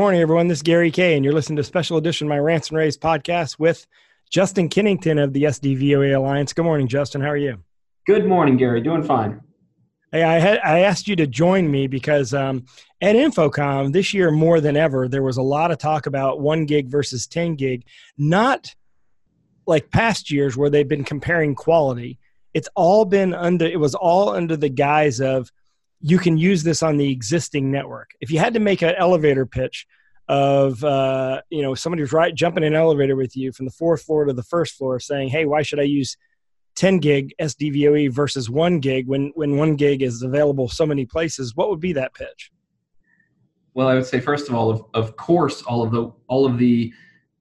morning, everyone. This is Gary Kayye, and you're listening to special edition of My Rants and Raves podcast with Justin Kennington of the SDVOE Alliance. Good morning, Justin. How are you? Good morning, Gary. Doing fine. Hey, I had I asked you to join me because um, at InfoComm this year more than ever there was a lot of talk about one gig versus ten gig, not like past years where they've been comparing quality. It's all been under it was all under the guise of you can use this on the existing network. If you had to make an elevator pitch of uh, you know somebody was right jumping in an elevator with you from the fourth floor to the first floor, saying, "Hey, why should I use 10 gig SDVOE versus one gig when when one gig is available so many places?" What would be that pitch? Well, I would say first of all, of, of course, all of the all of the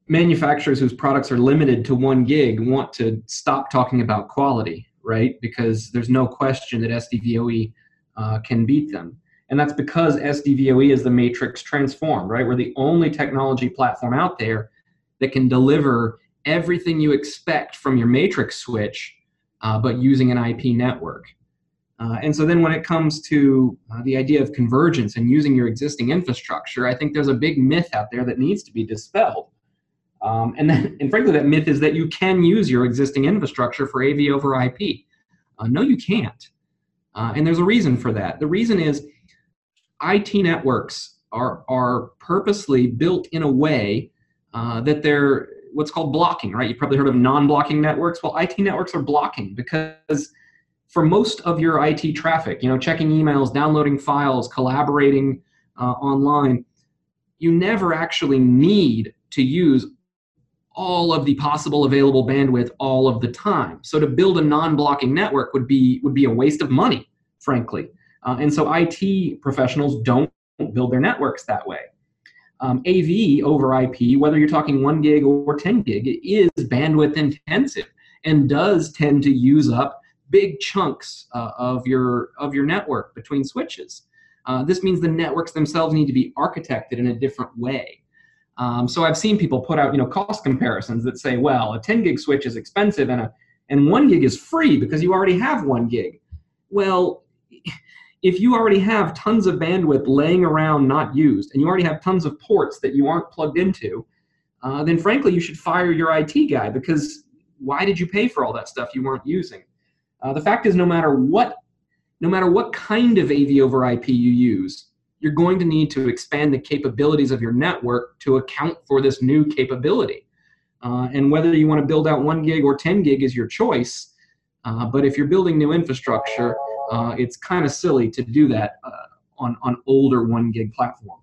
manufacturers whose products are limited to one gig want to stop talking about quality, right? Because there's no question that SDVOE uh, can beat them. And that's because SDVOE is the matrix transform, right? We're the only technology platform out there that can deliver everything you expect from your matrix switch, uh, but using an IP network. Uh, and so then when it comes to uh, the idea of convergence and using your existing infrastructure, I think there's a big myth out there that needs to be dispelled. Um, and, then, and frankly, that myth is that you can use your existing infrastructure for AV over IP. Uh, no, you can't. Uh, and there's a reason for that. The reason is IT networks are, are purposely built in a way uh, that they're what's called blocking, right? You've probably heard of non blocking networks. Well, IT networks are blocking because for most of your IT traffic, you know, checking emails, downloading files, collaborating uh, online, you never actually need to use all of the possible available bandwidth all of the time. So to build a non-blocking network would be would be a waste of money, frankly. Uh, and so IT professionals don't build their networks that way. Um, AV over IP, whether you're talking one gig or 10 gig, is bandwidth intensive and does tend to use up big chunks uh, of your of your network between switches. Uh, this means the networks themselves need to be architected in a different way. Um, so I've seen people put out, you know, cost comparisons that say, well, a 10 gig switch is expensive and a and one gig is free because you already have one gig. Well, if you already have tons of bandwidth laying around not used, and you already have tons of ports that you aren't plugged into, uh, then frankly you should fire your IT guy because why did you pay for all that stuff you weren't using? Uh, the fact is, no matter what, no matter what kind of AV over IP you use, you're going to need to expand the capabilities of your network to account for this new capability. Uh, and whether you want to build out one gig or 10 gig is your choice. Uh, but if you're building new infrastructure, uh, it's kind of silly to do that uh, on, on older one gig platform.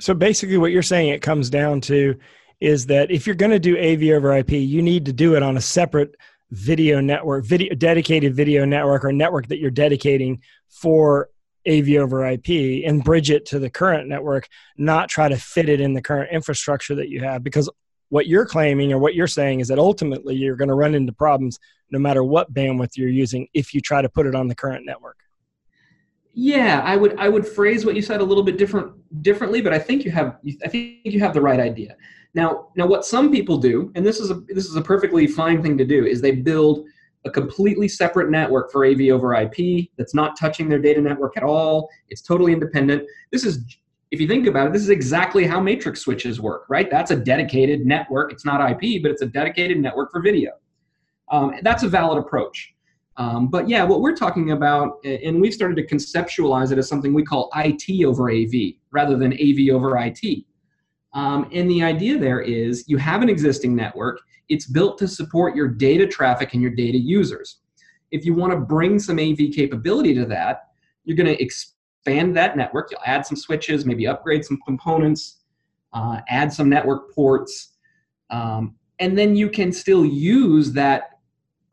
So basically, what you're saying it comes down to is that if you're going to do AV over IP, you need to do it on a separate video network, video dedicated video network or network that you're dedicating for AV over IP and bridge it to the current network, not try to fit it in the current infrastructure that you have. Because what you're claiming or what you're saying is that ultimately you're going to run into problems no matter what bandwidth you're using if you try to put it on the current network. Yeah, I would I would phrase what you said a little bit different differently, but I think you have I think you have the right idea. Now, now what some people do, and this is a this is a perfectly fine thing to do, is they build a completely separate network for AV over IP that's not touching their data network at all. It's totally independent. This is, if you think about it, this is exactly how matrix switches work, right? That's a dedicated network. It's not IP, but it's a dedicated network for video. Um, that's a valid approach. Um, but yeah, what we're talking about, and we've started to conceptualize it as something we call IT over AV rather than AV over IT. Um, and the idea there is you have an existing network, it's built to support your data traffic and your data users. If you want to bring some AV capability to that, you're going to expand that network. You'll add some switches, maybe upgrade some components, uh, add some network ports, um, and then you can still use that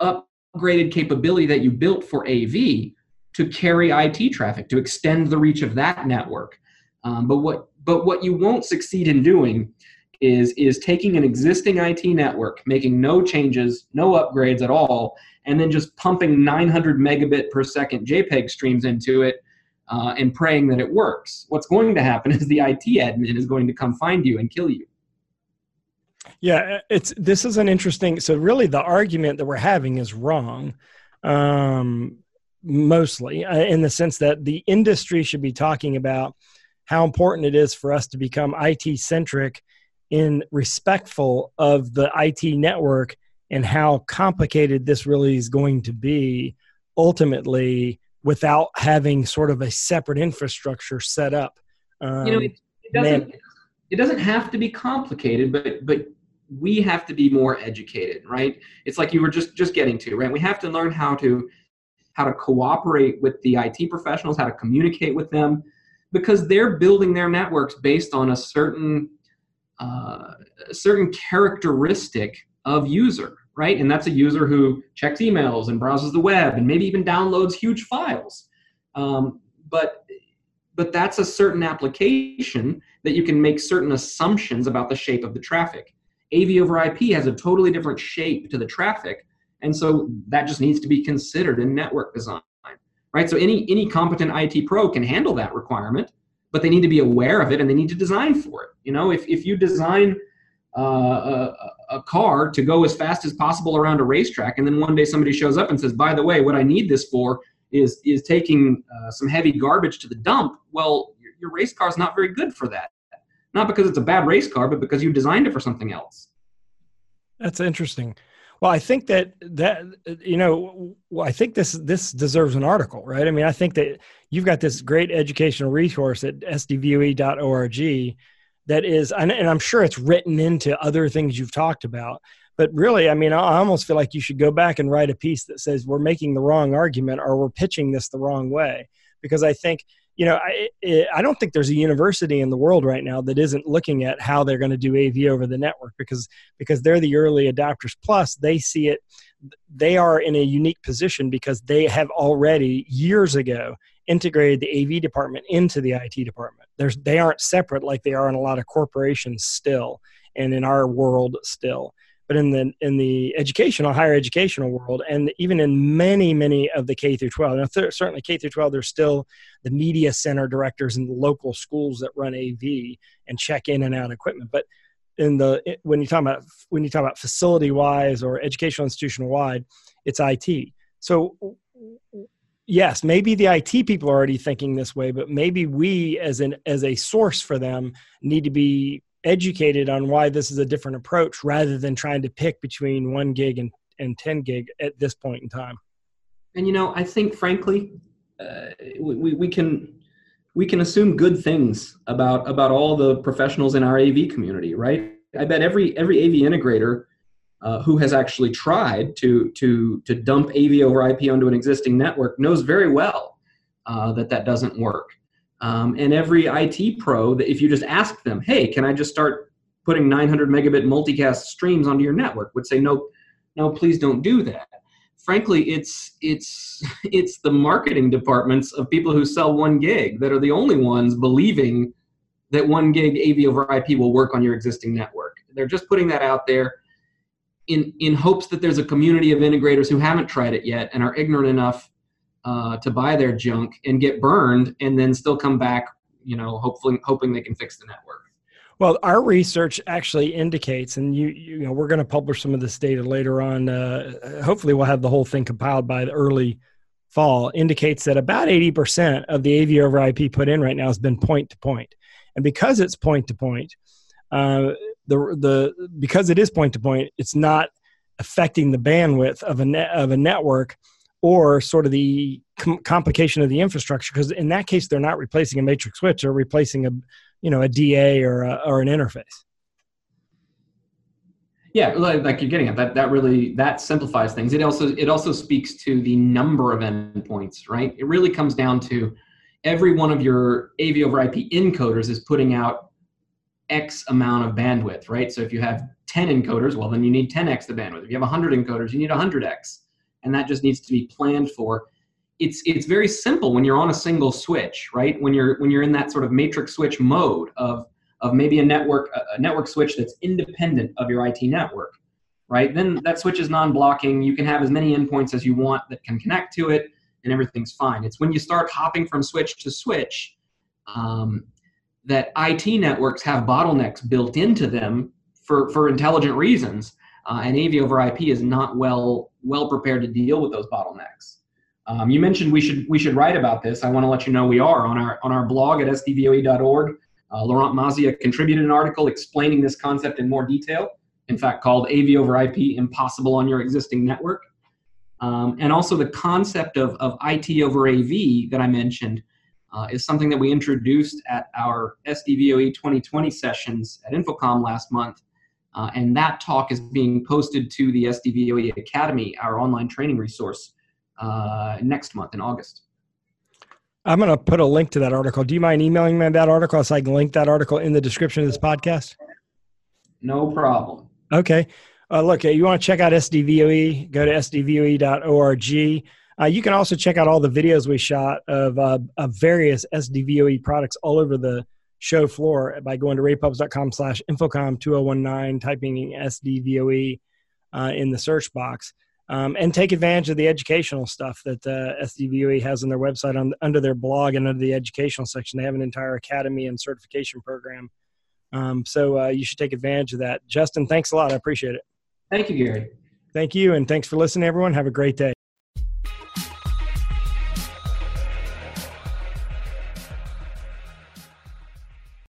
upgraded capability that you built for AV to carry IT traffic, to extend the reach of that network. Um, but what but what you won't succeed in doing is is taking an existing IT network, making no changes, no upgrades at all, and then just pumping 900 megabit per second JPEG streams into it uh, and praying that it works. What's going to happen is the IT admin is going to come find you and kill you. Yeah, it's this is an interesting. So really, the argument that we're having is wrong. Um, mostly uh, in the sense that the industry should be talking about how important it is for us to become IT centric in respectful of the IT network and how complicated this really is going to be ultimately without having sort of a separate infrastructure set up. Um, you know, it, it doesn't. Man, it doesn't have to be complicated, but but we have to be more educated, right? It's like you were just just getting to, right? We have to learn how to how to cooperate with the IT professionals, how to communicate with them, because they're building their networks based on a certain uh, a certain characteristic of user, right? And that's a user who checks emails and browses the web and maybe even downloads huge files. Um, but but that's a certain application that you can make certain assumptions about the shape of the traffic. AV over IP has a totally different shape to the traffic, and so that just needs to be considered in network design, right? So any any competent IT pro can handle that requirement, but they need to be aware of it and they need to design for it. You know, if if you design uh, a, a car to go as fast as possible around a racetrack, and then one day somebody shows up and says, "By the way, what I need this for is is taking uh, some heavy garbage to the dump," well, your, your race car is not very good for that not because it's a bad race car, but because you designed it for something else. That's interesting. Well, I think that that you know, I think this this deserves an article, right? I mean, I think that you've got this great educational resource at sdvoe.org that is, and I'm sure it's written into other things you've talked about. But really, I mean, I almost feel like you should go back and write a piece that says we're making the wrong argument or we're pitching this the wrong way, because I think you know, I, I don't think there's a university in the world right now that isn't looking at how they're going to do AV over the network because because they're the early adopters. Plus, they see it. They are in a unique position because they have already years ago integrated the AV department into the IT department. There's they aren't separate like they are in a lot of corporations still, and in our world still but in the in the educational higher educational world and even in many many of the k through 12 now th- certainly k through 12 there's still the media center directors in the local schools that run av and check in and out equipment but in the when you talk about when you talk about facility wise or educational institutional wide it's it so yes maybe the it people are already thinking this way but maybe we as an as a source for them need to be educated on why this is a different approach rather than trying to pick between one gig and, and 10 gig at this point in time. And you know, I think frankly, uh, we, we can we can assume good things about about all the professionals in our AV community, right? I bet every every AV integrator uh, who has actually tried to to to dump AV over IP onto an existing network knows very well uh, that that doesn't work. Um, and every IT pro, that if you just ask them, hey, can I just start putting 900 megabit multicast streams onto your network, would say, no, no, please don't do that. Frankly, it's it's it's the marketing departments of people who sell one gig that are the only ones believing that one gig AV over IP will work on your existing network. They're just putting that out there in in hopes that there's a community of integrators who haven't tried it yet and are ignorant enough uh, to buy their junk and get burned and then still come back you know hopefully hoping they can fix the network. Well our research actually indicates and you you know we're going to publish some of this data later on uh, hopefully we'll have the whole thing compiled by the early fall indicates that about 80% of the AV over IP put in right now has been point to point. And because it's point to point uh, the the because it is point to point it's not affecting the bandwidth of a net of a network or sort of the com- complication of the infrastructure because in that case they're not replacing a matrix switch or replacing a you know a da or a, or an interface. Yeah like you're getting at that that really that simplifies things. It also it also speaks to the number of endpoints right? It really comes down to every one of your av over ip encoders is putting out x amount of bandwidth right? So if you have 10 encoders well then you need 10x the bandwidth. If you have 100 encoders you need 100x and that just needs to be planned for. It's it's very simple when you're on a single switch right? When you're when you're in that sort of matrix switch mode of of maybe a network a network switch that's independent of your IT network right? Then that switch is non-blocking. You can have as many endpoints as you want that can connect to it and everything's fine. It's when you start hopping from switch to switch um, that IT networks have bottlenecks built into them for for intelligent reasons uh, and AV over IP is not well well prepared to deal with those bottlenecks. Um, you mentioned we should we should write about this. I want to let you know we are on our on our blog at sdvoe.org. Uh, Laurent Masia contributed an article explaining this concept in more detail. In fact, called AV over IP impossible on your existing network. Um, and also the concept of, of IT over AV that I mentioned uh, is something that we introduced at our SDVOE 2020 sessions at InfoComm last month. Uh, and that talk is being posted to the SDVOE Academy, our online training resource, uh, next month in August. I'm going to put a link to that article. Do you mind emailing me that article so I can link that article in the description of this podcast? No problem. Okay. Uh, look, you want to check out SDVOE, go to sdvoe.org. Uh, you can also check out all the videos we shot of, uh, of various SDVOE products all over the show floor by going to ravepubs.com slash infocomm 2019, typing SDVOE uh, in the search box. Um, and take advantage of the educational stuff that uh, SDVOE has on their website on, under their blog and under the educational section. They have an entire academy and certification program. Um, so uh, you should take advantage of that. Justin, thanks a lot. I appreciate it. Thank you, Gary. Thank you. And thanks for listening, everyone. Have a great day.